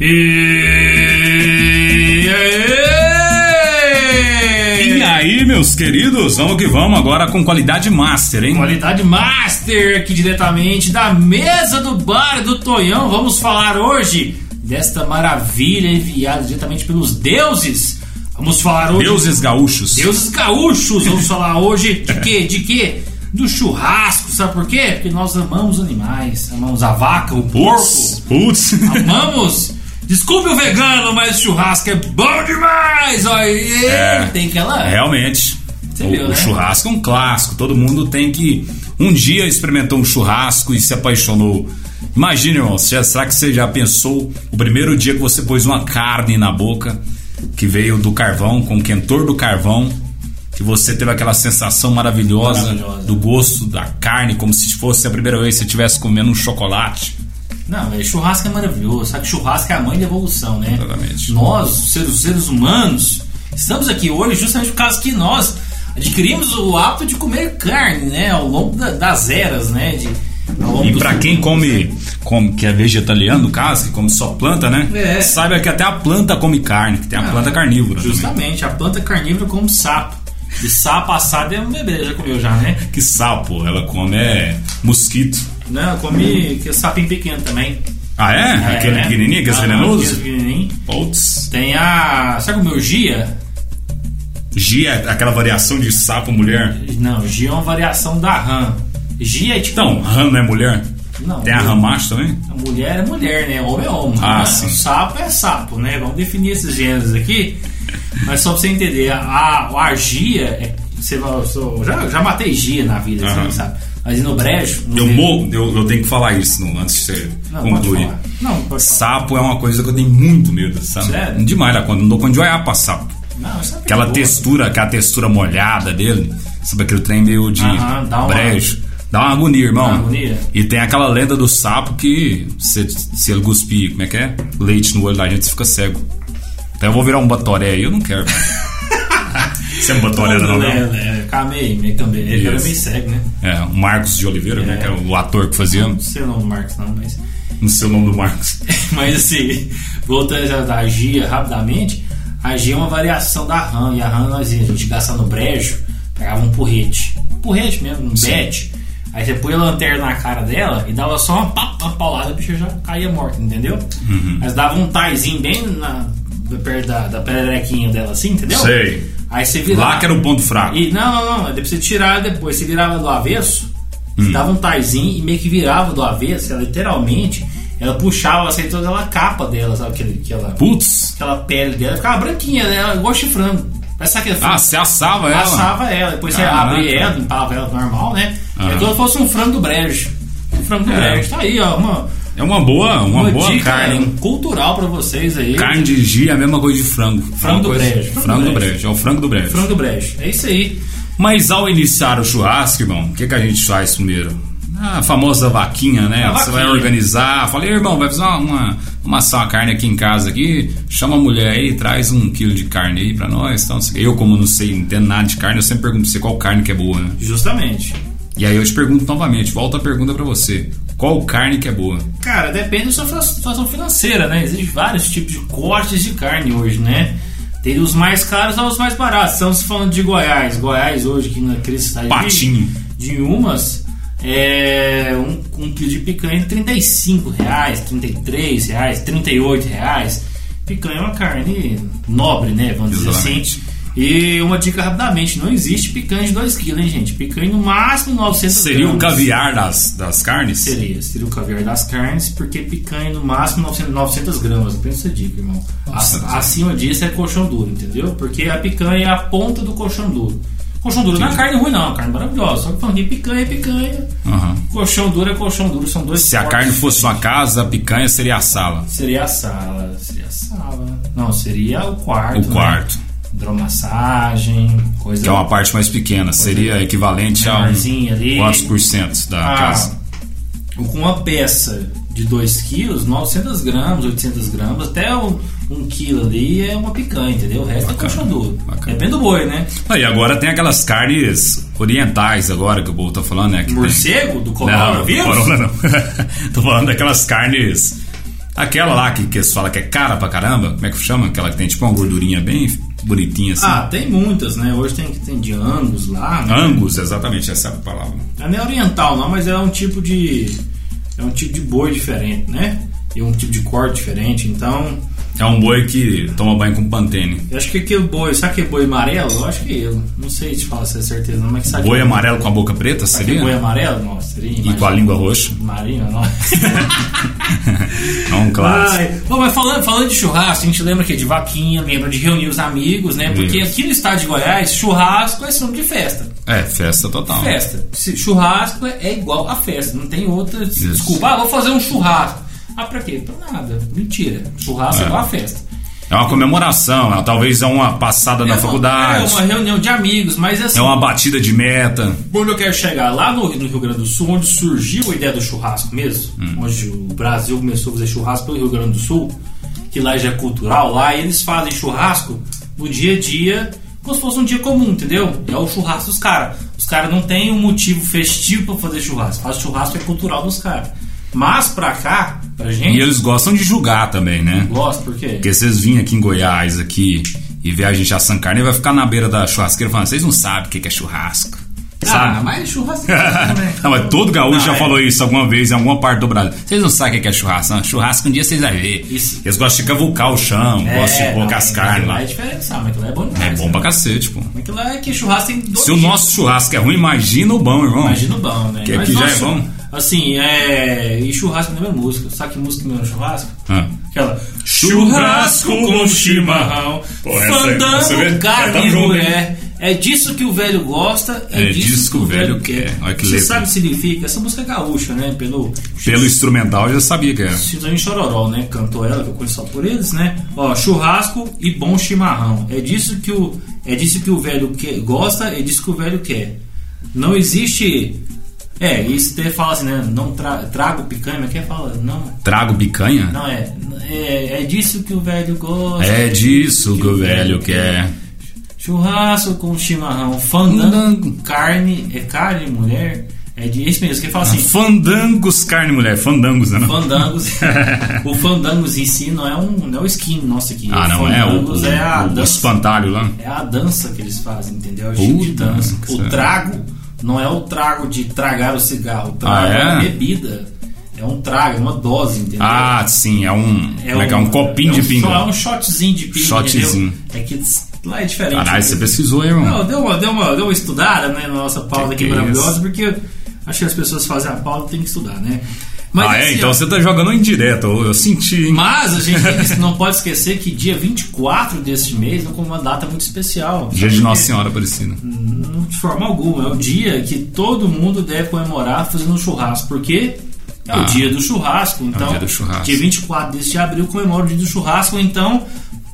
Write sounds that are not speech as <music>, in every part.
E... E aí, meus queridos, vamos que vamos agora com qualidade master, hein? Qualidade Master aqui diretamente da mesa do bar do Tonhão. Vamos falar hoje desta maravilha enviada diretamente pelos deuses. Vamos falar hoje Deuses gaúchos. deuses gaúchos. Vamos falar hoje de quê? De quê? Do churrasco, sabe por quê? Porque nós amamos animais, amamos a vaca, o porco, Putz, putz. amamos. Desculpe o vegano, mas churrasco é bom demais! E É. tem aquela. Realmente. Você o, viu, o né? churrasco é um clássico. Todo mundo tem que. Um dia experimentou um churrasco e se apaixonou. Imagine, irmão, se- será que você já pensou o primeiro dia que você pôs uma carne na boca que veio do carvão, com o quentor do carvão, que você teve aquela sensação maravilhosa, Maravilhosa. do gosto da carne, como se fosse a primeira vez que você estivesse comendo um chocolate. Não, velho, churrasco é maravilhoso. Sabe que churrasco é a mãe da evolução, né? Exatamente. Nós, os seres, seres humanos, estamos aqui hoje justamente por causa que nós adquirimos o hábito de comer carne, né? Ao longo da- das eras, né? De, E pra quem come, come, que é vegetariano, no caso, que come só planta, né? É. Saiba que até a planta come carne, que tem a Ah, planta carnívora. também. Justamente, a planta carnívora come sapo. E sapo assado é um bebê, já comeu já, né? <laughs> Que sapo, ela come é mosquito. Não, come que sapinho pequeno também. Ah, é? É, Aquele né? pequenininho, aquele Ah, venenoso? aquele pequenininho. Putz. Tem a. Sabe comeu gia? Gia, é aquela variação de sapo mulher. Não, gia é uma variação da rã. Gia é tipo. Então, rã não é mulher? Não, Tem a rã macho também? A mulher é mulher, né? Homem é homem. Ah, né? sim. O sapo é sapo, né? Vamos definir esses gêneros aqui. <laughs> Mas só pra você entender, a, a, a gia. É, você eu já, já matei gia na vida, assim, sabe? Mas no brejo. no Eu, morro, eu, eu tenho que falar isso não, antes de você Não, concluir. Não. Sapo é uma coisa que eu tenho muito medo, sabe? Sério? Demais da conta. Não dou conta de olhar pra sapo. Não, é Aquela perigoso. textura, aquela textura molhada dele, sabe aquele trem meio de Aham, dá uma- brejo. Dá uma agonia, irmão. Dá uma agonia. E tem aquela lenda do sapo que se, se ele cuspir, como é que é? Leite no olho da gente, você fica cego. Então eu vou virar um batoré aí, eu não quero. Você é um batoré, não, não? É, é, Camei, meio também. Ele era meio cego, né? É, o Marcos de Oliveira, né, É. que é o ator que fazia. Não sei o nome do Marcos, não, mas. Não sei o nome do Marcos. <laughs> Mas assim, voltando já da Gia rapidamente, a Gia é uma variação da RAM. E a RAM nós ia, a gente gastava no brejo, pegava um porrete. Um porrete mesmo, um bet. Aí você põe a lanterna na cara dela e dava só uma, pá, uma paulada, a bicha já caía morta, entendeu? Uhum. Mas dava um taizinho bem na, perto da, da pererequinha dela, assim, entendeu? Sei. Aí você virava. Lá que era o ponto fraco. E, não, não, não. Depois você tirava depois, você virava do avesso, Hum. você dava um taizinho e meio que virava do avesso, ela literalmente, ela puxava assim, toda aquela capa dela, sabe? Aquele, aquela, Putz. aquela pele dela, ficava branquinha, né? Igual chifrando. Parece aquele Ah, você assava ela? Passava ela, depois você Caraca. abria ela, limpava ela normal, né? Aham. É como se fosse um frango do brejo. Um frango do É. brejo. Tá aí, ó. Uma, É uma boa, uma, uma boa dica carne, hein? cultural pra vocês aí. Carne de gia é a mesma coisa de frango. Frango do coisa- brejo. Frango do brejo. É o frango do brejo. Frango do brejo. É isso aí. Mas ao iniciar o churrasco, irmão, o que, que a gente faz primeiro? A famosa vaquinha, né? A Você vai vaquinha. organizar. Falei, irmão, vai fazer uma, uma, uma assar uma carne aqui em casa aqui. Chama a mulher aí, traz um quilo de carne aí pra nós. Então, eu, como não sei, não entendo nada de carne, eu sempre pergunto pra você qual carne que é boa, né? Justamente. E aí eu te pergunto novamente, volta a pergunta pra você. Qual carne que é boa? Cara, depende da sua situação financeira, né? Existem vários tipos de cortes de carne hoje, né? Tem os mais caros aos mais baratos. Estamos falando de Goiás. Goiás hoje, aqui na cidade Patinho. de, de umas, é um, um quilo de picanha 35 reais, 33 reais, 38 reais. Picanha é uma carne nobre, né? Vamos dizer Exatamente. assim. E uma dica rapidamente, não existe picanha de 2 kg, hein, gente? Picanha no máximo 900 Seria o caviar das, das carnes? Seria, seria o caviar das carnes, porque picanha no máximo 900, 900 gramas. Pensa essa dica, irmão. A- acima disso é colchão duro, entendeu? Porque a picanha é a ponta do colchão duro. Colchão duro não é carne ruim, não, carne maravilhosa. Só que falando que picanha é picanha, Aham. colchão duro é colchão duro, são dois Se a carne fosse uma casa, a picanha seria a sala. Seria a sala, seria a sala. Não, seria o quarto. O né? quarto. Hidromassagem, coisa. Que é uma parte mais pequena. Seria equivalente a um, ali. quantos por cento da Ah, casa? com uma peça de 2 quilos, 900 gramas, 800 gramas, até 1 um, um quilo ali é uma picanha, entendeu? O resto Bacana, é colchão duro. bacana. Depende do boi, né? Ah, e agora tem aquelas carnes orientais agora que o povo tá falando, né? Que tem- Morcego do Não, coronavírus? corona não. <laughs> Tô falando daquelas carnes Aquela lá que, que você fala que é cara pra caramba, como é que chama? Aquela que tem tipo uma gordurinha bem bonitinha assim. Ah, tem muitas, né? Hoje tem, tem de Angus lá. Né? Angus, exatamente, essa é a palavra. Não é oriental não, mas é um tipo de. É um tipo de boi diferente, né? E um tipo de corte diferente, então. É um boi que toma banho com pantene. Eu acho que aquele boi, sabe aquele boi amarelo? Eu acho que é ele. Não sei te falar se é certeza, não, mas que sabe Boi que- amarelo com a boca preta, seria? que boi amarelo? Nossa, seria. E com a língua roxa. Marinha, não. <laughs> É um clássico. Ai, bom, mas falando, falando de churrasco, a gente lembra aqui de vaquinha, lembra de reunir os amigos, né? Porque Isso. aqui no estado de Goiás, churrasco é sinônimo de festa. É, festa total. Festa. Churrasco é é igual a festa, não tem outra. Desculpa, ah, vou fazer um churrasco. Ah, pra quê? Pra nada. Mentira. Churrasco é, É. igual a festa. É uma comemoração, é- talvez é uma passada na é uma, faculdade, É uma reunião de amigos, mas assim. é uma batida de meta. Onde eu quero chegar? Lá no, no Rio Grande do Sul, onde surgiu a ideia do churrasco mesmo, Hum. onde o Brasil começou a fazer churrasco pelo Rio Grande do Sul, que lá já é cultural, lá eles fazem churrasco no dia a dia, como se fosse um dia comum, entendeu? É o churrasco dos caras. Os caras não têm um motivo festivo para fazer churrasco, faz churrasco é cultural dos caras. Mas pra cá, pra gente, E eles gostam de julgar também, né? gosta, por quê? Porque vocês virem aqui em Goiás aqui e ver a gente assando carne, vai ficar na beira da churrasqueira falando, vocês não sabem o que é churrasco. Ah, Sabe? mas churrasco é <laughs> né? Não, mas todo gaúcho Não, já é. falou isso alguma vez em alguma parte do Brasil. Vocês não sabem o que é churrasco, não. Churrasco um dia vocês vão ver. Isso. Eles gostam de cavucar o chão, gostam de colocar as carnes lá. É diferente, sabe? Mas aquilo é bom É demais. bom né? pra cacete, pô. Aquilo é que churrasco tem dois Se o nosso churrasco é ruim, imagina o bom, irmão. Imagina o bom, né? Que aqui já é bom. Assim, é. E churrasco não é música. Sabe que música não é churrasco? Ah. Aquela. Churrasco com chimarrão. Fandango, carne Tamo e mulher. É disso que o velho gosta, é, disso, que o velho quer. Olha que Você letra. sabe o que significa? Essa música é gaúcha, né? Pelo. Pelo instrumental eu já sabia que era. Chitãozinho Chororó, né? Cantou ela, que eu conheço só por eles, né? Ó, churrasco e bom chimarrão. É disso que o, é disso que o velho que, gosta, é disso que o velho quer. Não existe. É, isso você fala assim, né? Não tra, trago picanha, mas quem fala? Não. Trago picanha? Não é, é. É disso que o velho gosta. É disso que o velho quer. Churrasco com chimarrão. Fandango, carne. É carne, mulher? É de isso mesmo. Quem fala assim. Fandangos, carne mulher. Fandangos, né? não? Fandangos. <laughs> o Fandangos em si não é um, não é o skin nosso aqui. Ah, não é o, Fandangos o, é a o dança. espantalho lá. É a dança que eles fazem, entendeu? É o tipo de dança. que O sério. trago não é o trago de tragar o cigarro. O trago Ah, é? é uma bebida. É um trago, é uma dose, entendeu? Ah, sim, é um. como é que é? Um copinho é de pinga. É um shotzinho de pinga. Shotzinho. entendeu? É que lá é diferente. Caralho, você né? pesquisou, hein, irmão? Não, deu uma, deu, uma, deu uma estudada né, na nossa pauta Que aqui que é maravilhosa, porque acho que as pessoas fazem a pauta e tem que estudar, né? Mas, ah, é? assim, Então ó, você tá jogando indireto, eu, eu senti, hein? mas a gente <laughs> não pode esquecer que dia 24 deste mês é uma data muito especial. Dia de Nossa? Senhora Aparecida. Não, de forma alguma. É o dia que todo mundo deve comemorar fazendo um churrasco. Porque é o Ah. dia do churrasco. Então, dia do churrasco. dia 24 deste de abril comemora o dia do churrasco. Então,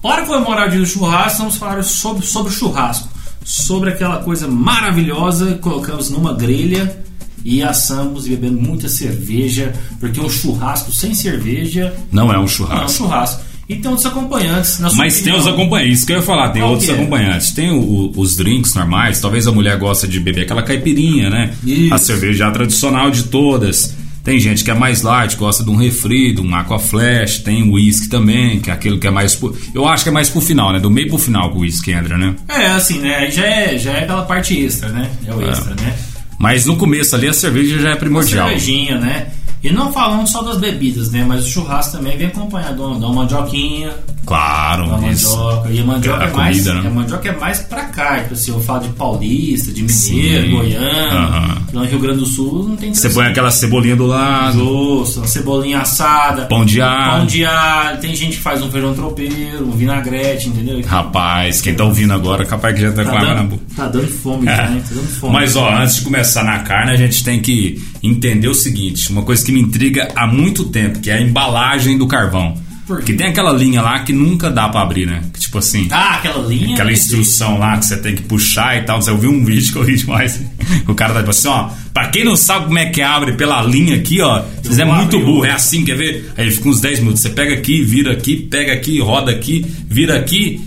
para comemorar o dia do churrasco, vamos falar sobre, sobre o churrasco. Sobre aquela coisa maravilhosa que colocamos numa grelha e assamos e bebendo muita cerveja. Porque um churrasco sem cerveja Não é um não é um churrasco. churrasco. E tem outros acompanhantes. Na sua Mas tem opinião. os acompanhantes, isso que eu ia falar, tem Qual outros é? acompanhantes. Tem o- os drinks normais, talvez a mulher gosta de beber aquela caipirinha, né? Isso. A cerveja tradicional de todas. Tem gente que é mais light, gosta de um refri, de um aqua flash, tem o whisky também, que é aquilo que é mais. Pro, eu acho que é mais pro final, né? Do meio pro final que o whisky entra, né? É, assim, né? Aí já é, já é aquela parte extra, né? É o extra, né? Mas no começo ali a cerveja já é primordial. cervejinha, né? E não falando só das bebidas, né? Mas o churrasco também vem acompanhado de uma mandioquinha, Claro, isso. mandioca. E a mandioca A é mais. comida, né? A mandioca é mais pra cá. Tipo assim, eu falo de paulista, de mineiro, goiano. Aham. Lá no Rio Grande do Sul não tem Você põe aquela cebolinha do lado, doce, uma cebolinha assada, pão de alho. pão de alho. Tem gente que faz um feijão tropeiro, um vinagrete, entendeu? Rapaz, quem tá ouvindo agora, capaz que já tá, Tá com água na boca. tá dando fome, É. né? Tá dando fome. Mas ó, antes de começar na carne, a gente tem que entender o seguinte: uma coisa que me intriga há muito tempo, que é a embalagem do carvão. Porque tem aquela linha lá que nunca dá pra abrir, né? Que, tipo assim, Ah, aquela linha. aquela né? instrução lá que você tem que puxar e tal. Você ouviu um vídeo que eu ri demais. <laughs> O cara tá tipo assim, ó. Pra quem não sabe como é que abre pela linha aqui, ó. Vocês é muito abrir burro, é assim, quer ver? Aí fica uns 10 minutos. Você pega aqui, vira aqui, pega aqui, roda aqui, vira aqui.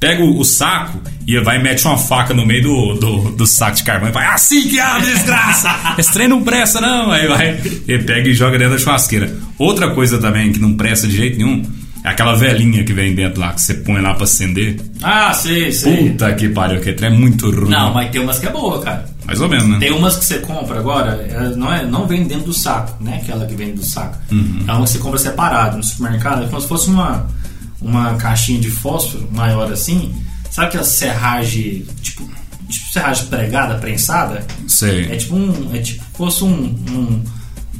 pega o, o saco e vai e mete uma faca no meio do, do, do saco de carvão e vai assim que abre, desgraça! <laughs> Esse trem não presta, não! Aí vai e pega e joga dentro da churrasqueira. Outra coisa também que não presta de jeito nenhum é aquela velhinha que vem dentro lá, que você põe lá pra acender. Ah, sei, sei. Puta que pariu, que trem é muito ruim. Não, mas tem umas que é boa, cara. Mais ou menos, né? Tem umas que você compra agora, ela não, é, não vem dentro do saco, né? Aquela que vem do saco. Uhum. É uma que você compra separado no supermercado, é como se fosse uma, uma caixinha de fósforo maior assim. Sabe aquela serragem, tipo, tipo serragem pregada, prensada? Sei. É tipo um. É tipo fosse um. um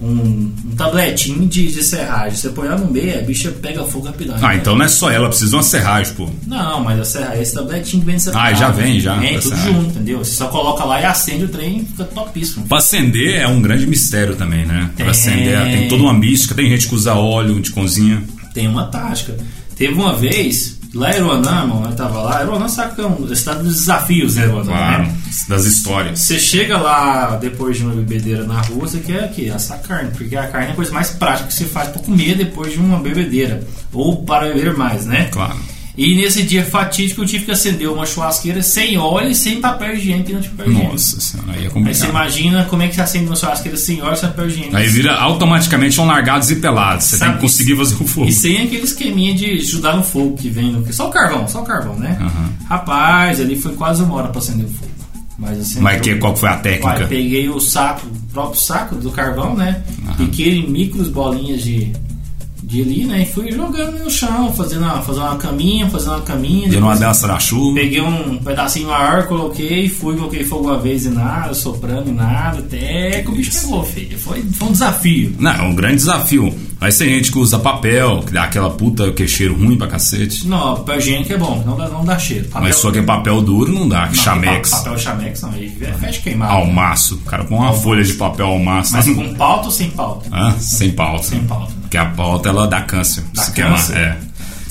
um, um tabletinho de, de serragem. Você põe ela no meio, a bicha pega fogo rapidão. Ah, então não é só ela, precisa de uma serragem, pô. Não, mas a serra, esse tabletinho que vem separado. Ah, já vem, já, Vem, tá tudo certo. junto, entendeu? Você só coloca lá e acende o trem e fica topíssimo. Pra acender é um grande mistério também, né? Pra Tem. acender tem toda uma mística, tem gente que usa óleo de cozinha. Tem uma tática. Teve uma vez, lá em Aeroanã, mano, eu tava lá. Aeroanã sabe que é um estado dos desafios, né, Aeroanã? Claro, né? das histórias. Você chega lá depois de uma bebedeira na rua, você quer o quê? Assar carne, porque a carne é a coisa mais prática que se faz para comer depois de uma bebedeira. Ou para beber mais, né? Claro. E nesse dia fatídico eu tive que acender uma churrasqueira sem óleo e sem papel higiênico e não tinha papel higiênico. Nossa senhora, aí é Aí você complicado. imagina como é que você acende uma churrasqueira sem óleo e sem papel higiênico. Aí vira automaticamente um largados e pelados. Você Sabe- tem que conseguir fazer o fogo. E sem aquele esqueminha de ajudar no fogo que vem no. Só o carvão, só o carvão, né? Aham. Rapaz, ali foi quase uma hora pra acender o fogo. Mas assim. Mas que, qual que foi a técnica? Uai, peguei o saco, o próprio saco do carvão, né? Piquei em micros bolinhas de, de ali, né? E fui jogando no chão, fazendo uma, fazendo uma caminha, fazendo uma caminha. Deu uma dança da chuva. Peguei um pedacinho maior, coloquei, fui, coloquei fogo uma vez e nada, soprando e nada, até que o bicho pegou, filho. Foi, foi um desafio. Não, é um grande desafio. Mas tem gente que usa papel, que dá aquela puta que é cheiro ruim pra cacete. Não, papel higiênico é bom, não dá, não dá cheiro. Papel, Mas só que é papel duro não dá, não, chamex. pa- Papel chamex, não, aí é fecha queimado. Almaço. O cara põe uma folha de papel almaço. Mas com pauta ou sem pauta? Hã? sem pauta. Sem pauta. Porque a pauta ela dá câncer. Dá se queimar. câncer? É.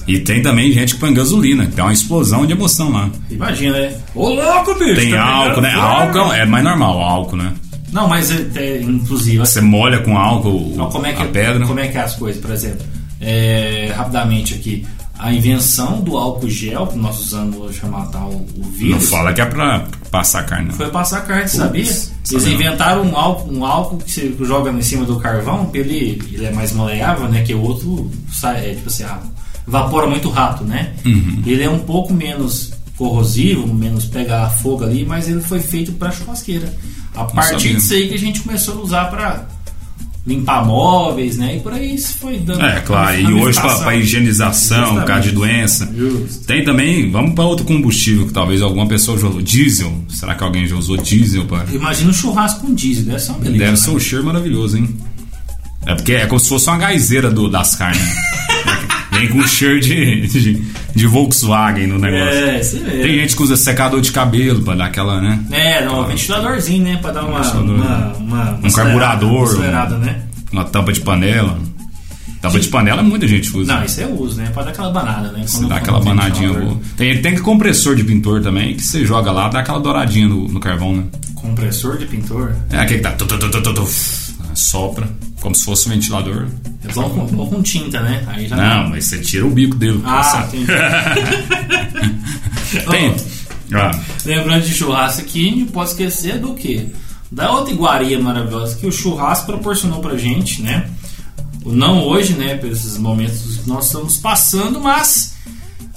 E tem também gente que põe gasolina, que é uma explosão de emoção lá. Imagina, né? Ô louco, bicho! Tem tá álcool, né? Álcool é mais normal, álcool, né? Não, mas é, é, inclusive, assim, Você molha com álcool Então, como é que, a pedra. Como é que é as coisas, por exemplo? É, rapidamente aqui, a invenção do álcool gel, que nós usamos para matar o, o Não vírus, fala que é pra passar carne. não. foi passar carne, sabia? Eles sabia não. inventaram um álcool, um álcool que você joga em cima do carvão, que ele, ele é mais maleável, né? Que o outro sai, é, tipo assim, ah, evapora muito rápido, né? Uhum. Ele é um pouco menos corrosivo, menos pega fogo ali, mas ele foi feito para churrasqueira. A partir disso aí que a gente começou a usar para limpar móveis, né? E por aí isso foi dando. É, claro. E hoje pra, pra higienização, por causa de doença. Justo. Tem também, vamos para outro combustível que talvez alguma pessoa já usou. Diesel. Será que alguém já usou diesel? Pra... Imagina um churrasco com diesel, deve ser uma beleza. Deve né? ser um cheiro maravilhoso, hein? É porque é como se fosse uma gaizeira do, das carnes. <laughs> Vem com cheiro de, de, de Volkswagen no negócio. É, isso mesmo. Tem gente que usa secador de cabelo pra dar aquela, né? É, não, um ventiladorzinho, né? Pra dar uma. ventilador. uma, uma, uma Um carburador. Acelerada, né? Uma tampa de panela. Tampa de panela muita gente usa. Não, isso eu uso, né? Pra dar aquela banada, né? Você dá aquela banadinha boa. Tem, tem compressor de pintor também, que você joga lá, dá aquela douradinha no, no carvão, né? Compressor de pintor. É aquele que dá. tu, tu, tu, tu, tu, sopra, como se fosse um ventilador. É bom com, bom com tinta, né? Aí já Não, mas você tira o bico dele. Ah, entendi. <laughs> Tem. Ah, Lembrando de churrasco aqui, a gente não pode esquecer do quê? Da outra iguaria maravilhosa que o churrasco proporcionou pra gente, né? Não hoje, né? Esses momentos que nós estamos passando, mas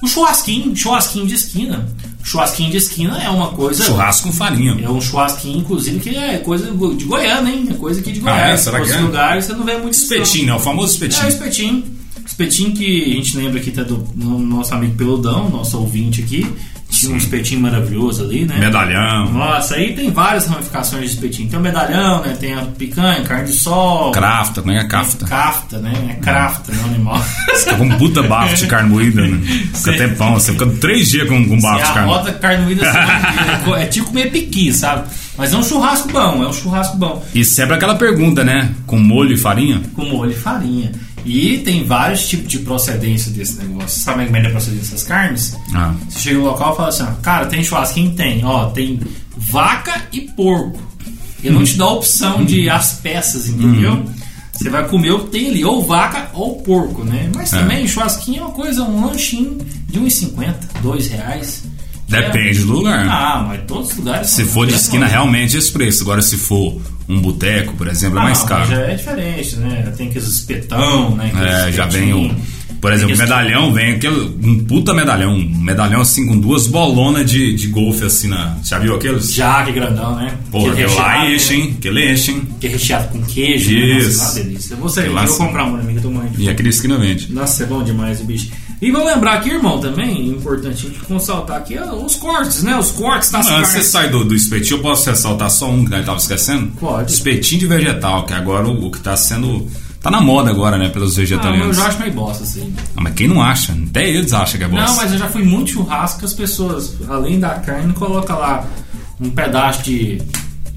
o churrasquinho, churrasquinho de esquina. Churrasquinho de esquina é uma coisa. churrasco com farinha. É um churrasquinho, inclusive, que é coisa de Goiânia, hein? É coisa aqui de Ah, Goiânia. é? Será que é? lugares você não vê muito. Espetinho, né? O famoso É, o espetinho. espetinho. Espetinho que a gente lembra aqui tá do no nosso amigo Peludão, nosso ouvinte aqui. Tinha um espetinho maravilhoso ali, né? Medalhão, Nossa, aí tem várias ramificações de espetinho. Tem o medalhão, né? Tem a picanha, carne de sol. crafta, como é cafta? Cafta, né? É crafta, né? O animal. <laughs> Fica com um puta bafo de carne moída, né? Fica Sim. tempão, você fica três dias com, com bafo Você de carne. arrota carne moída assim, <laughs> é, é tipo comer piqui, sabe? Mas é um churrasco bom, é um churrasco bom. E sempre aquela pergunta, né? Com molho e farinha? Com molho e farinha. E tem vários tipos de procedência desse negócio. Sabe como é que é a procedência das carnes? Ah, Você chega no local e fala assim: ó, cara, tem churrasquinho? Tem. Ó, tem vaca e porco. Ele não te dá a opção de as peças, entendeu? Você vai comer o que tem ali, ou vaca ou porco, né? Mas É. também churrasquinho é uma coisa, um lanchinho de 1,50, 2 reais. Depende do lugar. Ah, mas todos os lugares. Se for de esquina, né? realmente esse preço. Agora, se for um boteco, por exemplo, é Ah, mais não, caro. Já é diferente, né? Tem aqueles espetão, né? Aqueles É, já vem o. Por exemplo, medalhão vem aquele. Um puta medalhão. Um medalhão assim com duas bolonas de, de golfe assim na. Já viu aqueles? Já que grandão, né? Pô, Aquele lá recheado, enche, né? hein? Aquele enche, hein? Que é recheado com queijo. Isso. Né? Nossa, uma delícia. Eu vou sair, eu lá vou comprar um amigo do mãe. E aquele esquina vende. Nossa, é bom demais o bicho. E vamos lembrar aqui, irmão, também, importante a gente consaltar aqui é os cortes, né? Os cortes das Antes você sai do, do espetinho, eu posso ressaltar só um que nós tava esquecendo? Pode. Espetinho de vegetal, que agora o, o que tá sendo. Tá na moda agora, né? Pelos Ah, mas eu vegetarianos. já acho meio bosta, assim. Ah, mas quem não acha? Até eles acham que é bosta. Não, mas eu já fui muito churrasco que as pessoas, além da carne, colocam lá um pedaço de,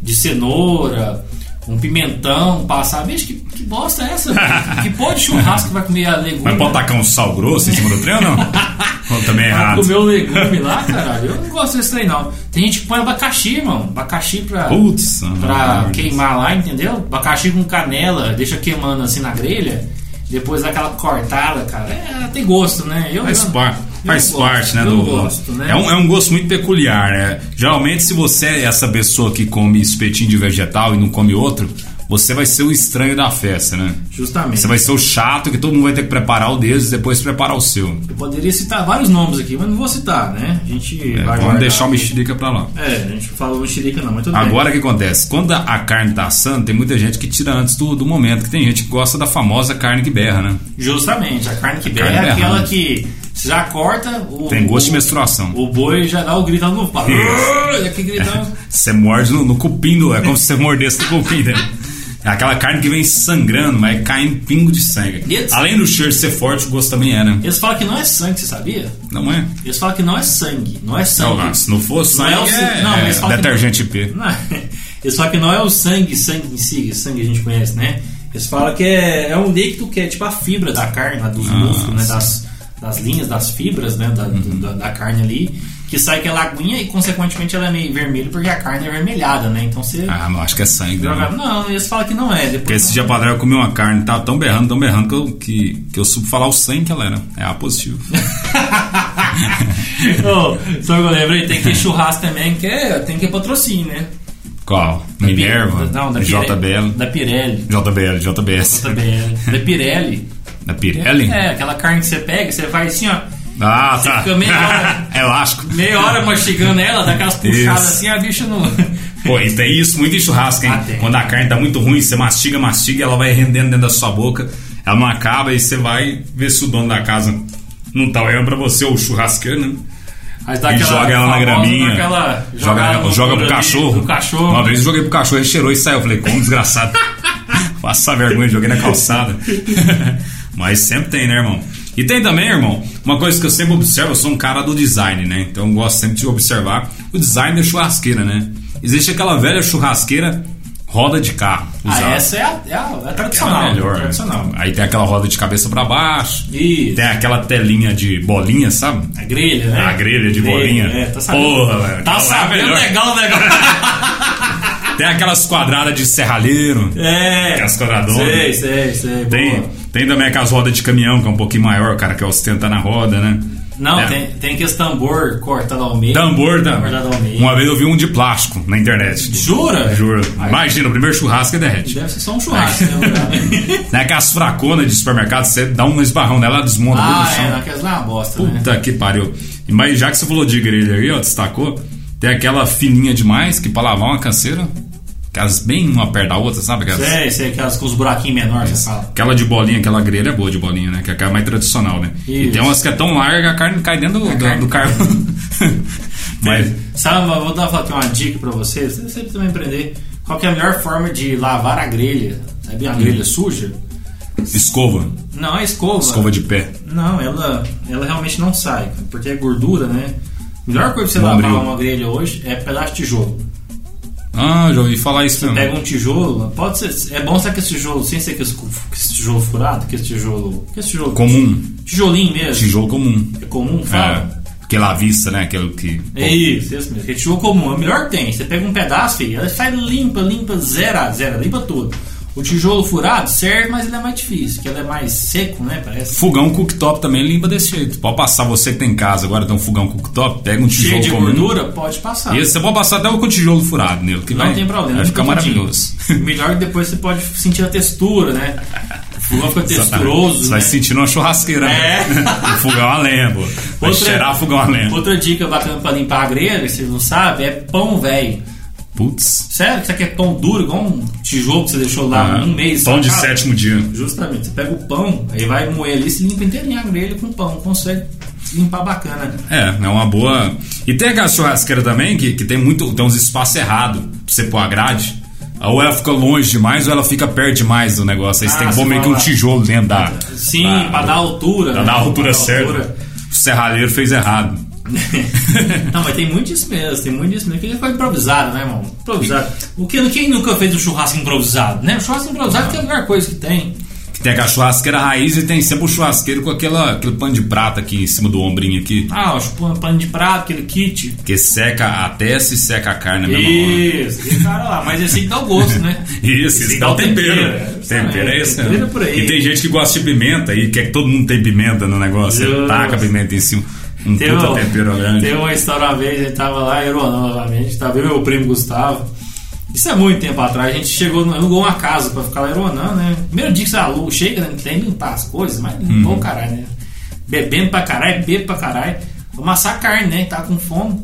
de cenoura, um pimentão, passar. Bicho, que, que bosta é essa? <laughs> que pô de churrasco que vai comer a legume? Mas pode tacar um sal grosso em cima do trem ou não? <laughs> ou também é errado? comer o legume lá, caralho. Eu não gosto desse trem, não. Tem gente que põe abacaxi, irmão. Abacaxi pra, Putz, pra queimar lá, entendeu? Abacaxi com canela, deixa queimando assim na grelha. Depois daquela cortada, cara. É, tem gosto, né? Eu, Faz, eu faz gosto, parte, né? Do, gosto, né? É, um, é um gosto muito peculiar, né? Geralmente, se você é essa pessoa que come espetinho de vegetal e não come outro, você vai ser o estranho da festa, né? Justamente. Você vai ser o chato que todo mundo vai ter que preparar o deles e depois preparar o seu. Eu poderia citar vários nomes aqui, mas não vou citar, né? A gente É, vai vamos deixar o mexerica pra lá. É, a gente falou mexerica não, mas tudo. Agora o que acontece? Quando a, a carne tá assando, tem muita gente que tira antes do, do momento, que tem gente que gosta da famosa carne que berra, né? Justamente, a carne que carne berra é aquela berrante. que você já corta, o, Tem gosto de o, menstruação. o boi já dá o grito no pau. Gritando. Você morde no, no cupim, do, é como se você mordesse no cupim dele. É aquela carne que vem sangrando, mas cai em pingo de sangue. Isso. Além do cheiro ser forte, o gosto também é, né? Eles falam que não é sangue, você sabia? Não é? Eles falam que não é sangue, não é sangue. Não, se não for sangue, é o é, sangue- não, é eles detergente P. Não, <laughs> eles falam que não é o sangue, sangue em si, sangue a gente conhece, né? Eles falam que é, é um líquido que é tipo a fibra da carne, dos Ah, músculos, né? Das, das linhas, das fibras, né? Da, Uhum. da, da carne ali, que sai aquela aguinha e consequentemente ela é meio vermelha porque a carne é vermelhada, né? Então você Ah, mas eu acho que é sangue. Né? Não, eles falam que não é. Porque Depois esse dia padrão eu comi uma carne, tava tão berrando, tão berrando que eu, que, que eu soube falar o sangue que ela era. É A positivo. <laughs> Ô, sabe o que eu lembrei? Tem que churrasco também, que é, tem que ir patrocínio, né? Qual? Da Minerva? Não, da JBL? Da Pirelli. JBL, JBS. JBL. Da Pirelli. <laughs> Da Pirelli? É, aquela carne que você pega, você vai assim, ó. Ah, tá. fica meia hora. <laughs> Elástico. Meia hora mastigando ela, dá aquelas puxadas Isso. assim, a bicha não. <laughs> Pô, e tem isso muito em churrasco, hein? Ah. Quando a carne tá muito ruim, você mastiga, mastiga, ela vai rendendo dentro da sua boca, ela não acaba e você vai ver se o dono da casa não tá olhando pra você, ou o churrasqueiro, né? Mas E joga ela na graminha. joga ela no joga pro cachorro. cachorro. Uma vez eu joguei pro cachorro, ele cheirou e saiu. Eu falei, como desgraçado. <laughs> Passa vergonha, joguei na calçada. Mas sempre tem, né, irmão? E tem também, irmão, uma coisa que eu sempre observo, eu sou um cara do design, né? Então eu gosto sempre de observar o design da churrasqueira, né? Existe aquela velha churrasqueira roda de carro. Ah, usada. essa é a, é a, é a Aquela tradicional. é melhor. né? tradicional. Aí tem aquela roda de cabeça pra baixo. Isso. Tem aquela telinha de bolinha, sabe? A grelha, né? A grelha de bolinha. É, tá sabendo. Porra, velho. Tá é sabendo melhor. legal o negócio. <laughs> Tem aquelas quadradas de serralheiro. é. Aquelas quadradonas. Sei, sei, sei. Tem, boa. Tem também aquelas rodas de caminhão, que é um pouquinho maior, o cara que ostenta na roda, né? Não, É. tem, tem aqueles tambor cortado ao meio. Tambor, tá? Cortado ao meio. Uma vez eu vi um de plástico na internet. Jura? Juro. Imagina, o primeiro churrasco é derrete. Deve ser só um churrasco, <laughs> né? Tem <laughs> aquelas fraconas de supermercado, você dá um esbarrão nela, ela desmonta tudo no ah, é, chão. naquelas lá é uma bosta, né? Puta que pariu. Mas já que você falou de grelha aí, ó, destacou, tem aquela fininha demais que pra lavar uma canseira, aquelas bem uma perto da outra, sabe? Aquelas, Sei, sei, aquelas com os buraquinhos menores, você fala. Aquela de bolinha, aquela grelha é boa de bolinha, né? Que é aquela mais tradicional, né? E Isso. tem umas que é tão larga que a carne cai dentro do, do, do carvão. <laughs> Mas Sabe, vou dar aqui uma dica pra você, você sempre também aprender qual que é a melhor forma de lavar a grelha. Sabe, a Hum. grelha suja? escova, Não, é escova. escova de pé. Não, ela, ela realmente não sai, porque é gordura, né? A melhor coisa pra você Bombril. lavar uma grelha hoje é pedaço de tijolo. Ah, já ouvi falar isso mesmo. Pega um tijolo, pode ser. É bom ser aquele tijolo, sem ser aquele, esse tijolo furado, aquele tijolo. Aquele tijolo. Comum. Tijolinho mesmo. Tijolo comum. É comum, fala. É, aquele à vista, né? Aquele que. É isso, isso mesmo. Aquele tijolo comum, é o melhor que tem. Você pega um pedaço, filho, ela sai limpa, limpa, zero a zero, limpa tudo. O tijolo furado serve, mas ele é mais difícil, porque ele é mais seco, né? Parece. Fogão cooktop também limpa desse jeito. Pode passar você que tem em casa agora tem um fogão cooktop, pega um tijolo Cheio de comum. gordura, pode passar. E esse você pode passar até com o tijolo furado nele, que Não vai, tem problema. vai ficar maravilhoso. <laughs> Melhor que depois você pode sentir a textura, né? O fogão fica <laughs> texturoso. Você vai né? se sentindo uma churrasqueira. É. Né? <laughs> o fogão a lenha, pô. Vai Outra- cheirar fogão a lenha. Outra dica bacana pra limpar a grelha, que vocês não sabem, é pão velho. Putz. Sério, que você quer pão duro, igual um tijolo que você deixou lá Ah, um mês. Pão de sétimo dia. Justamente, você pega o pão, aí vai moer ali, se limpa inteirinho a grelha com pão, consegue limpar bacana. É, é uma boa. E tem aquela churrasqueira também que, que tem muito. Tem uns espaços errados pra você pôr a grade. Ou ela fica longe demais ou ela fica perto demais do negócio. Aí você Ah, tem que pôr meio que um tijolo dentro da. Sim, da- pra dar altura. Pra né? dar a altura Pra certa. altura. O serralheiro fez errado. <laughs> Não, mas tem muito disso mesmo, tem muito disso mesmo. Que foi improvisado, né, irmão? Improvisado. O que, quem nunca fez um churrasco improvisado, né? O churrasco improvisado é a melhor coisa que tem. Que tem aquela churrasqueira raiz e tem sempre o churrasqueiro com aquela, aquele pano de prata aqui em cima do ombrinho aqui. Ah, o pano de prato, aquele kit. Que seca a testa e seca a carne hora. Isso, aquele cara lá. Mas esse dá o gosto, né? <laughs> Isso, isso dá o tempero. Tempero é esse. Tempero é por aí. E tem gente que gosta de pimenta e quer que todo mundo tenha pimenta no negócio. Você taca a pimenta em cima. Um Teve, puta tempero grande. teve uma história uma vez, a gente tava lá em novamente, tava eu e meu primo Gustavo. Isso é muito tempo atrás, a gente chegou, alugou uma casa pra ficar lá em né? Primeiro dia que você aluga, chega, né? Tem limpar as coisas, mas limpou Uhum. o caralho, né? Bebendo pra caralho, bebe pra caralho. Amassar carne, né? Tava com fome.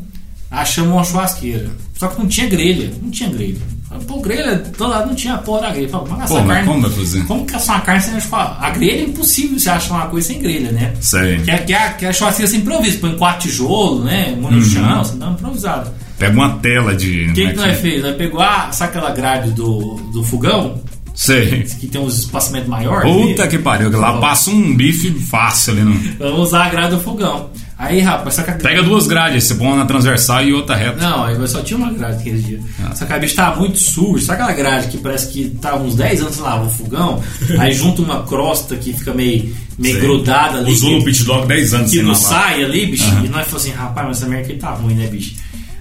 Achamos uma churrasqueira. Só que não tinha grelha, não tinha grelha. Pô, grelha, todo lado não tinha porra da grelha. Falei, mas Pô, essa mas carne. como fazer? Como que uma carne sem achar? A grelha é impossível você achar uma coisa sem grelha, né? Sei. Que é, que é, que é a churrasqueira sem improviso. Põe quatro tijolos, né? Põe no Uhum. chão, você dá uma improvisada. Pega uma tela de. O que, como que é nós fez? Nós pegou a, sabe aquela grade do, do fogão? Sei. Que tem uns espaçamentos maiores? Puta que pariu, que lá passa um bife fácil ali. No... Vamos usar a grade do fogão. Aí, rapaz, só que Pega duas grades, você põe uma na transversal e outra reta. Não, aí só tinha uma grade aquele dia. Ah. Só que a bicha tava muito suja. Sabe aquela grade que parece que tava uns 10 anos sem lavar o fogão? <laughs> aí junta uma crosta que fica meio, meio Sei. grudada ali. Usou no pit dog 10 anos que não sai ali, bicho. E nós falamos assim, rapaz, mas essa merda aqui tá ruim, né, bicho?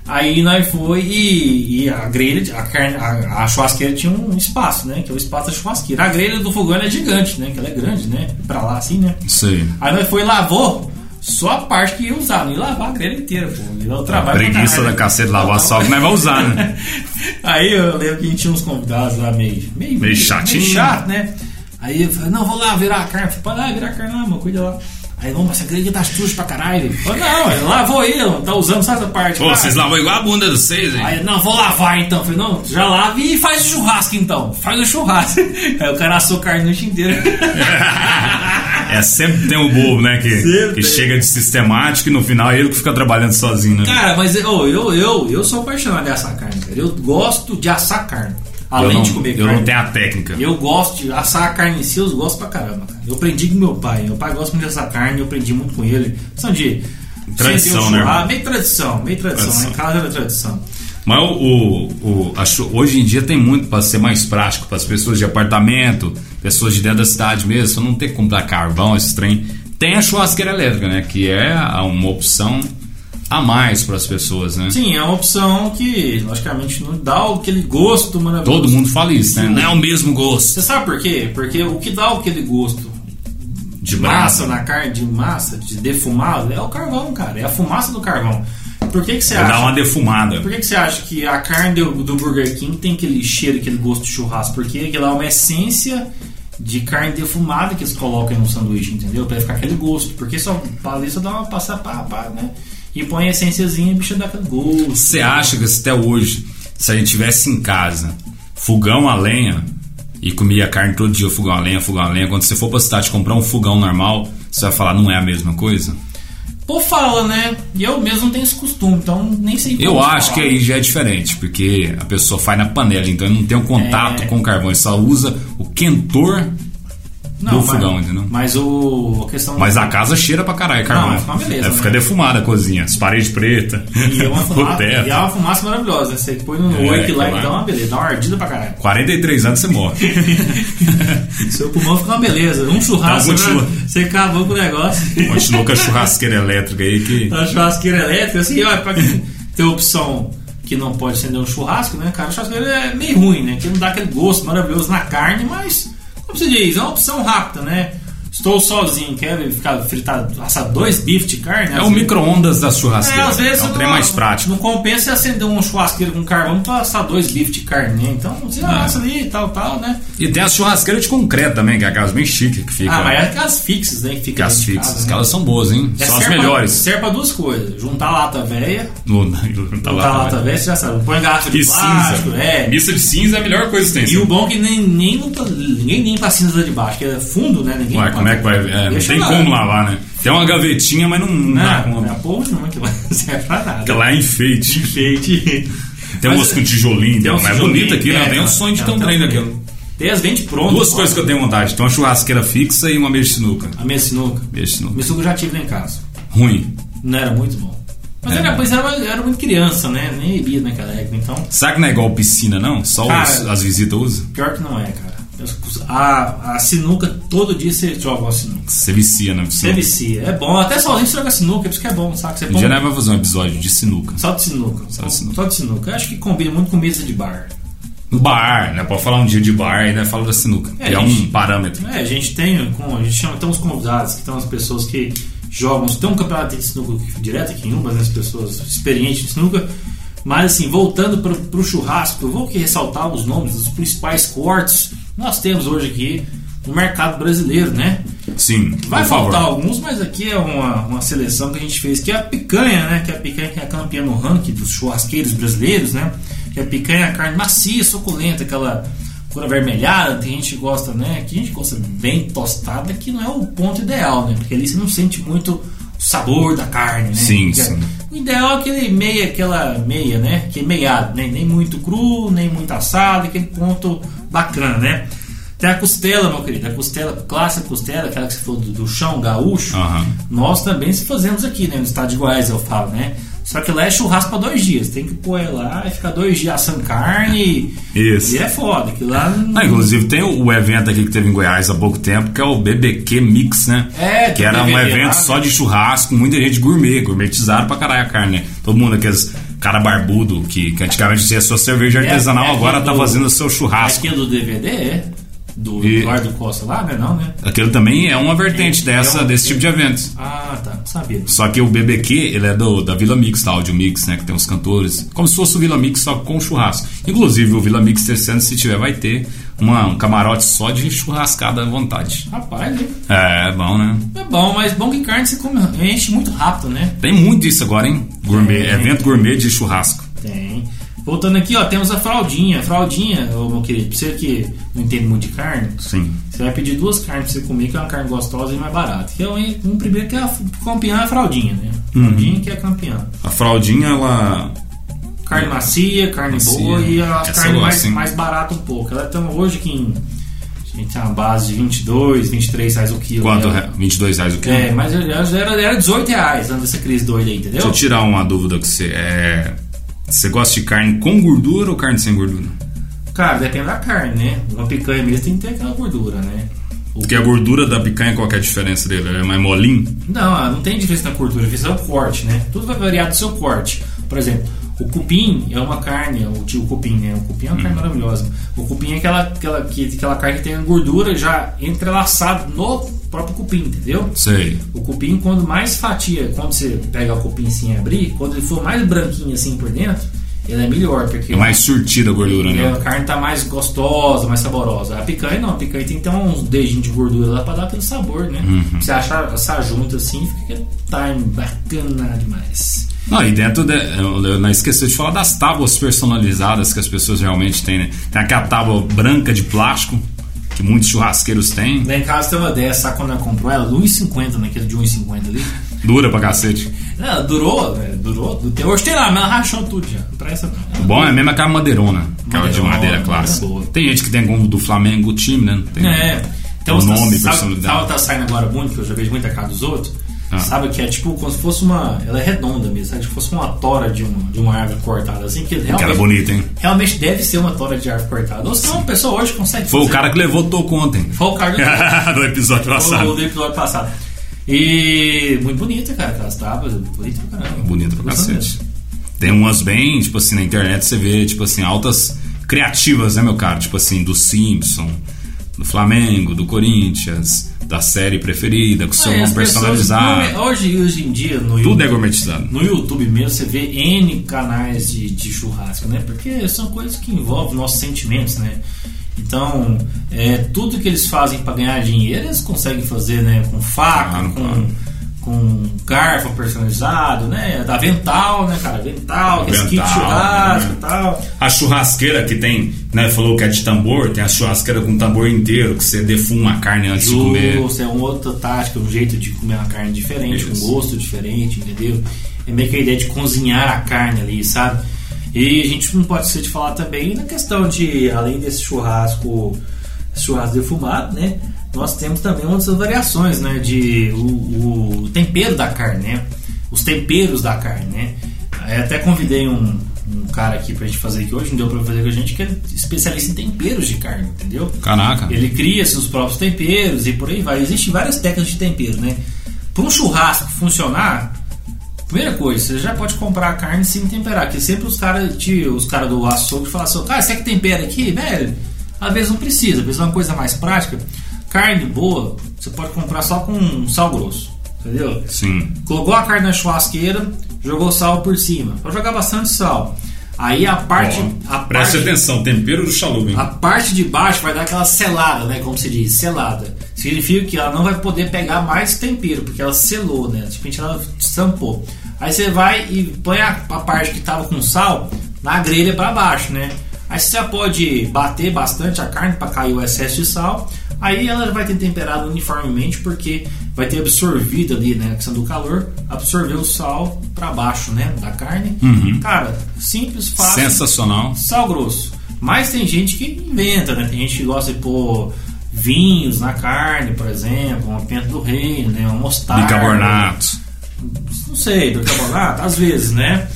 Aí nós foi e, e a grelha, a, carne, a, a churrasqueira tinha um espaço, né? Que é o espaço da churrasqueira. A grelha do fogão é gigante, né? Que ela é grande, né? Pra lá assim, né? Sei. Aí nós foi e lavou só a parte que ia usar, não ia lavar a grelha inteira, pô. Dar o trabalho Preguiça da cacete de lavar só que nós vamos usar, né? <laughs> Aí eu lembro que a gente tinha uns convidados lá meio. Meio, Meio chatinho. Meio chato, né? Aí eu falei, não, vou lá virar a carne. Eu falei, pode lá virar a carne lá, mano, cuida lá. Aí, vamos, essa grelha tá suja pra caralho. Falei, não, lavou não tá usando só essa parte. Pô, cara. vocês lavam igual a bunda de vocês, hein? Aí, não, vou lavar então. Eu falei, não, já lava e faz o churrasco então. Faz o churrasco. <laughs> Aí o cara assou carne a noite inteira. <laughs> É, sempre tem um bobo, né? Que, Sempre que chega de sistemático e no final é ele que fica trabalhando sozinho, né? Cara, mas eu, eu, eu, eu sou apaixonado de assar carne, cara. Eu gosto de assar carne. eu Além não, de comer eu carne. não tenho a técnica. Eu gosto de assar a carne em si, eu gosto pra caramba, cara. Eu aprendi com meu pai. Meu pai gosta muito de assar carne, eu aprendi muito com ele. Questão de. Tradição, né? Meio tradição, meio tradição. Tradição. Em casa era tradição. Mas o, o, o- acho- hoje em dia tem muito para ser mais prático para as pessoas de apartamento, pessoas de dentro da cidade mesmo, você não tem que comprar carvão, esse trem. Tem a churrasqueira elétrica, né? Que é uma opção a mais para as pessoas, né? Sim, é uma opção que, logicamente, não dá aquele gosto maravilhoso. Todo mundo fala isso, né? Não é o mesmo gosto. Você sabe por quê? Porque o que dá aquele gosto De massa brasa. na carne, de massa, de defumado, é o carvão, cara. É a fumaça do carvão. Por que, que você Vai acha? dar uma defumada. Por que, que você acha que a carne do, do Burger King tem aquele cheiro, aquele gosto de churrasco? Porque aquilo é uma essência de carne defumada que eles colocam no sanduíche, entendeu? Pra ficar aquele gosto. Porque só ali só dá uma passar pá, pá, né? E põe a essênciazinha e bicho dá aquele gosto. Você acha que até hoje, se a gente tivesse em casa, fogão a lenha, e comia carne todo dia, fogão a lenha, fogão a lenha, quando você for pra cidade comprar um fogão normal, você vai falar, não é a mesma coisa? Pô, fala, né? E eu mesmo tenho esse costume, então nem sei Eu falar. acho que aí já é diferente, porque a pessoa faz na panela, então não tem um contato É. com o carvão, só usa o quentor Não, do mas- fogão, entendeu? Mas o, a questão. Mas a casa cheira pra caralho, carvão. Não, fica uma beleza, fica né? defumada a cozinha, as paredes pretas, E é uma <laughs> fumaça, e é uma fumaça maravilhosa. né? Você põe no É, oito lá e dá uma beleza, dá uma ardida pra caralho. 43 anos você morre. <laughs> Seu pulmão fica uma beleza. Um churrasco, Tá, continua. né? você acabou com o negócio. Continuou com a churrasqueira elétrica aí que. A churrasqueira elétrica, assim, olha, pra quem tem opção que não pode acender um churrasco, né, cara? O churrasqueiro é meio ruim, né? Que não dá aquele gosto maravilhoso na carne, mas, como você diz, é uma opção rápida, né? Estou sozinho, quero ficar fritar, assar dois bifes de carne. É o micro-ondas da churrasqueira. É, às vezes é um trem mais prático. Não compensa acender um churrasqueiro com carvão para assar dois bifes de carne, né? Então você assa ali e tal, tal, né? E tem as churrasqueiras de concreto também, que é aquelas bem chique que fica. Ah, mas é aquelas fixas, né? Que fica as fixas. casa, né? Aquelas são boas, hein? É, são as melhores. Serve pra duas coisas: juntar lata velha, tá juntar lá, lata velha, você já sabe. Põe garrafa de E plástico, cinza. é. Missa de cinza é a melhor coisa que tem. E o bom é que nem, nem limpa- ninguém limpa a cinza de baixo, que é fundo, né? Ninguém Ué, como é que vai. É, não tem lá. como lavar, né? Tem uma gavetinha, mas não, não dá Não, como. não é porra não, que não <laughs> serve pra nada. Aquela é enfeite. Enfeite. Tem Mas umas com tijolinho, tem uns É bonito aqui, né? Tem um sonho de trem um- daquilo. Tem as vende prontas. Duas coisas que eu tenho vontade: tem uma churrasqueira fixa e uma mesa de sinuca. A minha sinuca. Mesa de sinuca. minha sinuca eu já tive lá em casa. Ruim. Não era muito bom. Mas É. era, pois era, era muito criança, né? Nem bebia naquela época, então. Sabe que não é igual piscina, não? Só Cara, os- as visitas usam? Pior que não é, cara. A, a sinuca, todo dia você joga uma sinuca. Você vicia na Você vicia. É bom. Até sozinho você joga sinuca, por isso que é bom, sabe? Você põe nós vamos fazer um episódio de sinuca. Só de sinuca. Só de sinuca. Só de sinuca. Eu acho que combina muito com mesa de bar. No bar, né? Pode falar um dia de bar e né? Fala da sinuca. É, que é um gente. parâmetro. É, a gente tem, com, a gente chama, tem uns convidados que são as pessoas que jogam. Tem um campeonato de sinuca direto aqui em Umbas, né, as pessoas experientes de sinuca. Mas assim, voltando para o churrasco, eu vou aqui ressaltar os nomes dos principais cortes que nós temos hoje aqui no mercado brasileiro, né? Sim, Vai por favor. faltar alguns, mas aqui é uma, uma seleção que a gente fez, que é a picanha, né? Que é a picanha que é a campeã no ranking dos churrasqueiros brasileiros, né? Que a picanha é a carne macia, suculenta, aquela cor avermelhada, tem gente que gosta, né? Que a gente gosta bem tostada, que não é o ponto ideal, né? Porque ali você não sente muito o sabor da carne, né? Sim, Porque sim. O ideal é aquele meia, aquela meia, né? Que é meiado, né? Nem muito cru, nem muito assado, aquele ponto bacana, né? Tem a costela, meu querido, a costela clássica costela, aquela que você falou do, do chão gaúcho. Aham. Nós também se fazemos aqui, né? No estado de Goiás, eu falo, né? Só que lá é churrasco pra dois dias. Tem que pôr lá e ficar dois dias assando carne. Isso. E é foda, que lá. não- inclusive tem o, evento aqui que teve em Goiás há pouco tempo, que é o BBQ Mix, né? É, que era um evento lá, só né? de churrasco, muita gente gourmet, gourmetizaram pra caralho a carne, né? Todo mundo, aqueles cara barbudo, que, que antigamente tinha sua cerveja É, artesanal, é agora aquele tá do- fazendo o seu churrasco. É do DVD, é? Do E- Eduardo Costa lá, né? Não, né? Aquilo também é uma vertente É, dessa, é uma- desse tipo de evento. Ah, tá. Sabia. Só que o BBQ, ele é do, da Vila Mix, da Audio Mix, né? Que tem os cantores. Como se fosse o Vila Mix, só com churrasco. Inclusive, o Vila Mix terceiro, se tiver, vai ter uma, um camarote só de churrascada à vontade. Rapaz? É, é bom, né? É bom, mas bom que carne você come, enche muito rápido, né? Tem muito disso agora, hein? Gourmet, É. evento gourmet de churrasco. Tem. Voltando aqui, ó, temos a fraldinha. A fraldinha, ô, meu querido, pra você que não entende muito de carne, Sim. você vai pedir duas carnes pra você comer, que é uma carne gostosa e mais barata. É um, primeiro que é a campeã é a fraldinha, né? Uhum. Fraldinha que é a campeã. A fraldinha, ela. Carne macia, carne Macia. boa e a Essa carne mais, mais barata um pouco. Ela tem hoje que em, a gente tem uma base de 22, 23 reais o quilo. Quanto? né? re- 22 reais o quilo? É, mas era, era 18 reais antes dessa crise doida aí, entendeu? Deixa eu tirar uma dúvida com você. É, Você gosta de carne com gordura ou carne sem gordura? Cara, depende da carne, né? Uma picanha mesmo tem que ter aquela gordura, né? O- Porque a gordura da picanha, qual que é a diferença dele? Ele é mais molinho? Não, não tem diferença na gordura, a diferença é o corte, né? Tudo vai variar do seu corte. Por exemplo, o cupim é uma carne, o tio cupim, né? O cupim é uma carne maravilhosa. O cupim é aquela, aquela, que, aquela carne que tem a gordura já entrelaçada no próprio cupim, entendeu? Sei. O cupim, quando mais fatia, quando você pega o cupim assim e abrir, quando ele for mais branquinho assim por dentro, ele é melhor, porque É mais surtida a gordura, é, né? a carne tá mais gostosa, mais saborosa. A picanha não, a picanha tem que ter uns dedinhos de gordura lá pra dar aquele sabor, né? Uhum. Você achar essa junta assim, fica time bacana demais. Não, e dentro de, eu, eu não esqueci de falar das tábuas personalizadas que as pessoas realmente têm, né? Tem aquela tábua branca de plástico, que muitos churrasqueiros têm, Lá em casa tem uma dessa, sabe quando ela comprou ela? 1,50 naquele de 1,50 ali. dura pra cacete. Não, ela durou, velho, durou. Tem- Hoje tem lá, mas ela rachou tudo já. Não. O bom é mesmo aquela madeirona, aquela de Madeirona, madeira madeira clássica. boa. Tem gente que tem como do Flamengo o time, né? Tem É. Então, o nome, sabe, personalidade. sabe tá saindo agora muito, que eu já vejo muito a cara dos outros? Ah. Sabe que é tipo como se fosse uma. Ela é redonda mesmo, sabe? Tipo fosse uma tora de uma, de uma árvore cortada assim, que realmente, Aquela bonita, hein? realmente deve ser uma tora de árvore cortada. Ou senão uma pessoa hoje consegue Foi o fazer. cara que levou o toco ontem. Foi o cara do, <laughs> do episódio o passado. do episódio passado. E muito bonita, cara, aquelas tábuas, bonita pra caramba. Bonita pra cacete. mesmo. Tem umas bem, tipo assim, na internet você vê, tipo assim, altas criativas, né, meu cara? Tipo assim, do Simpson, do Flamengo, do Corinthians, da série preferida, com seu É, nome pessoas- personalizado. Hoje, hoje em dia, no Tudo é YouTube, gourmetizado. no YouTube mesmo, você vê N canais de, de churrasco, né? Porque são coisas que envolvem nossos sentimentos, né? Então, é, tudo que eles fazem para ganhar dinheiro, eles conseguem fazer, né? Com faca, Claro, com, claro. Com garfo personalizado, né? Da Avental, né, cara? Avental, aquele kit de Avental, churrasco né? e tal. A churrasqueira que tem, né? Falou que é de tambor, tem a churrasqueira com tambor inteiro, que você defuma a carne antes de comer. Justo, é uma outra tática, um jeito de comer uma carne diferente, Isso. um gosto diferente, entendeu? É meio que a ideia de cozinhar a carne ali, sabe? E a gente não pode esquecer de falar também na questão de, além desse churrasco, churrasco defumado, né? Nós temos também outras variações, né? De o, o tempero da carne, né? Os temperos da carne, né? Eu até convidei um, um cara aqui pra gente fazer aqui hoje, não deu pra fazer com a gente, que é especialista em temperos de carne, entendeu? Caraca. Ele cria seus próprios temperos e por aí vai. Existem várias técnicas de tempero, né? Para um churrasco funcionar, primeira coisa, você já pode comprar a carne sem temperar. Porque sempre os caras os cara do açougue falam assim: cara, você quer que tempera aqui? Velho, às vezes não precisa, às vezes é uma coisa mais prática. Carne boa, você pode comprar só com sal grosso, entendeu? Sim. Colocou a carne na churrasqueira, jogou sal por cima. Pode jogar bastante sal. Aí a parte. Ó, a preste parte atenção, tempero do chalupa, hein? a parte de baixo vai dar aquela selada, né? Como se diz, selada. Significa que ela não vai poder pegar mais tempero, porque ela selou, né? Simplesmente ela estampou. Aí você vai e põe a, a parte que estava com sal na grelha para baixo, né? Aí você já pode bater bastante a carne para cair o excesso de sal. Aí ela vai ter temperado uniformemente, porque vai ter absorvido ali, né? A questão do calor, absorver o sal para baixo, né? Da carne. Cara, simples, fácil Sensacional. sal grosso. Mas tem gente que inventa, né? Tem gente que gosta de pôr vinhos na carne, por exemplo, uma pimenta do reino, né? Uma mostarda. Bicarbonato. Não sei, bicarbonato, às vezes, né?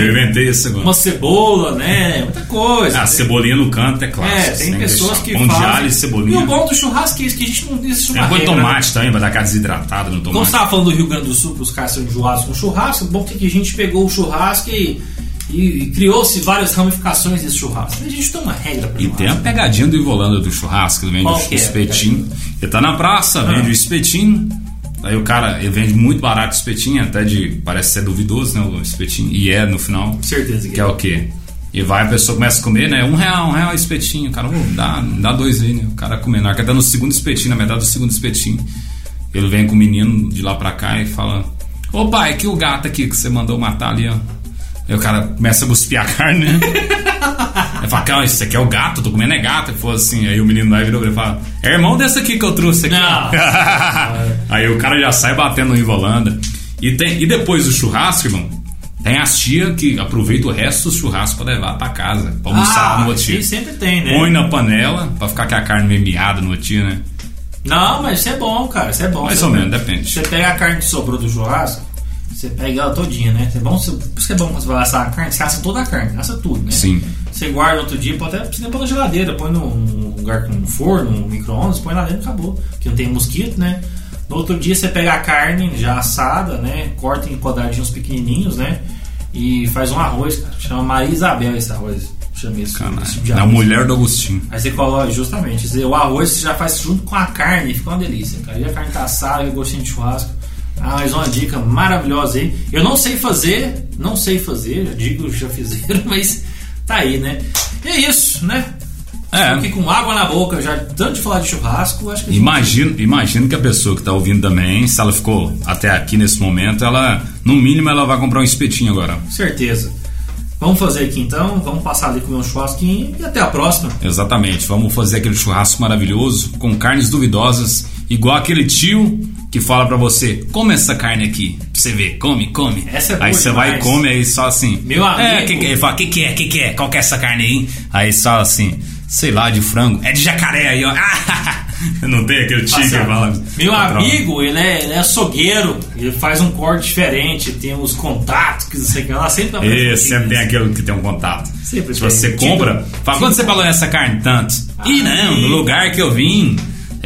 Eu inventei esse Uma negócio. cebola, né? Muita coisa. Ah, cebolinha no canto é clássico. É, tem pessoas que Pão fazem. de alho e E cebolinha. o bom do churrasco é isso, que a gente não existe uma Tem põe regra, né? tomate também, pra dar aquela desidratada no Como tomate. você estava falando do Rio Grande do Sul, para os caras serem enjoados com churrasco, bom que a gente pegou o churrasco e, e- e criou-se várias ramificações desse churrasco. A gente tem uma regra para E tem a pegadinha do Ivolanda do churrasco, vende o é a espetinho. Ele tá na praça, vende o espetinho. Aí o cara, ele vende muito barato o espetinho, até de. Parece ser duvidoso, né? O espetinho. E é no final. Certeza que Que é o quê? E vai, a pessoa começa a comer, né? Um real, um real espetinho. O cara, "Ô, dá, dá dois aí, né? O cara comendo. Na hora que tá no segundo espetinho, na metade do segundo espetinho. Ele vem com o menino de lá pra cá e fala: Ô pai, que o gato aqui que você mandou matar ali, ó. Aí o cara começa a cuspir a <laughs> carne, né? Ele fala, cara, isso aqui é o gato, tô comendo é gato. Ele falou assim, aí o menino vai virou pra ele e fala, é irmão desse aqui que eu trouxe aqui. <laughs> Aí o cara já sai batendo no Ivolanda. E, tem, e depois do churrasco, irmão, tem as tia que aproveita o resto do churrasco pra levar pra casa, pra almoçar ah, no outro dia. sempre tem, né? Põe na panela, pra ficar com a carne meio miada no outro dia, né? Não, mas isso é bom, cara. Isso é bom. Mais ou menos, depende. Você pega a carne que sobrou do churrasco, você pega ela todinha, né? É bom, por isso que é bom quando você vai assar a carne, você assa toda a carne, assa tudo, né? Sim. Você guarda outro dia, pode até pôr na geladeira, põe num lugar com forno, um micro-ondas, põe lá dentro e acabou. Que não tem mosquito, né? No outro dia você pega a carne já assada, né? Corta em quadradinhos pequenininhos, né? E faz um arroz, cara. Chama Maria Isabel esse arroz. Chama esse tipo É a mulher do Agostinho. Aí você coloca, justamente, você- o arroz você já faz junto com a carne, fica uma delícia, cara. E a carne tá assada, e gostinho de churrasco. Ah, mais uma dica maravilhosa aí. Eu não sei fazer, não sei fazer, já digo, <laughs> já fizeram, mas tá aí, né? E é isso, né? É. Fiquei com água na boca, já tanto de falar de churrasco, acho que a gente- Imagino, imagino que a pessoa que está ouvindo também, se ela ficou até aqui nesse momento, ela, no mínimo, ela vai comprar um espetinho agora. certeza. Vamos fazer aqui então, vamos passar ali comer um churrasquinho e até a próxima. Exatamente, vamos fazer aquele churrasco maravilhoso com carnes duvidosas, igual aquele tio que fala pra você: come essa carne aqui, pra você ver, come, come. Essa é boa aí você vai e come, aí só assim: Meu É, amigo. que que é? Ele fala: que que é, que que é, qual que é essa carne aí? Aí só assim: sei lá, de frango, é de jacaré aí, ó. <laughs> Não tem aquele tio que Passado. fala. Meu Pronto. amigo, ele é, ele é açougueiro, ele faz um corte diferente, tem os contatos, que não sei o que lá, sempre vai E sempre tem aquele que tem um contato. Sempre Se você Tipo, compra, fala, tipo- quanto você falou nessa carne? Tanto. Ih, não, no lugar que eu vim,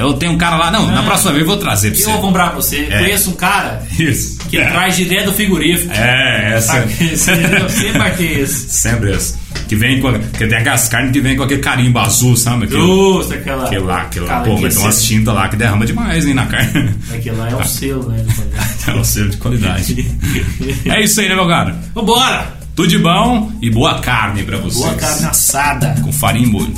Eu tenho um cara lá, não, na próxima vez eu vou trazer pra Eu você. vou comprar pra você. É. Conheço um cara Isso. que é. traz direto do frigorífico. É, essa. Sabe? Sempre ter <laughs> esse. Sempre esse. Que vem com. Que tem aquelas carnes que vem com aquele carimbo azul, sabe? Aquilo, Justo, aquela. aquilo lá, aquilo lá. Pô, mas tem umas tintas lá que derrama demais, hein, na carne. Aquilo lá é um selo, né? <laughs> É um selo de qualidade. <laughs> é isso aí, né, meu cara? Vambora! Tudo de bom e boa carne pra vocês. Boa carne assada. Com farinha e molho.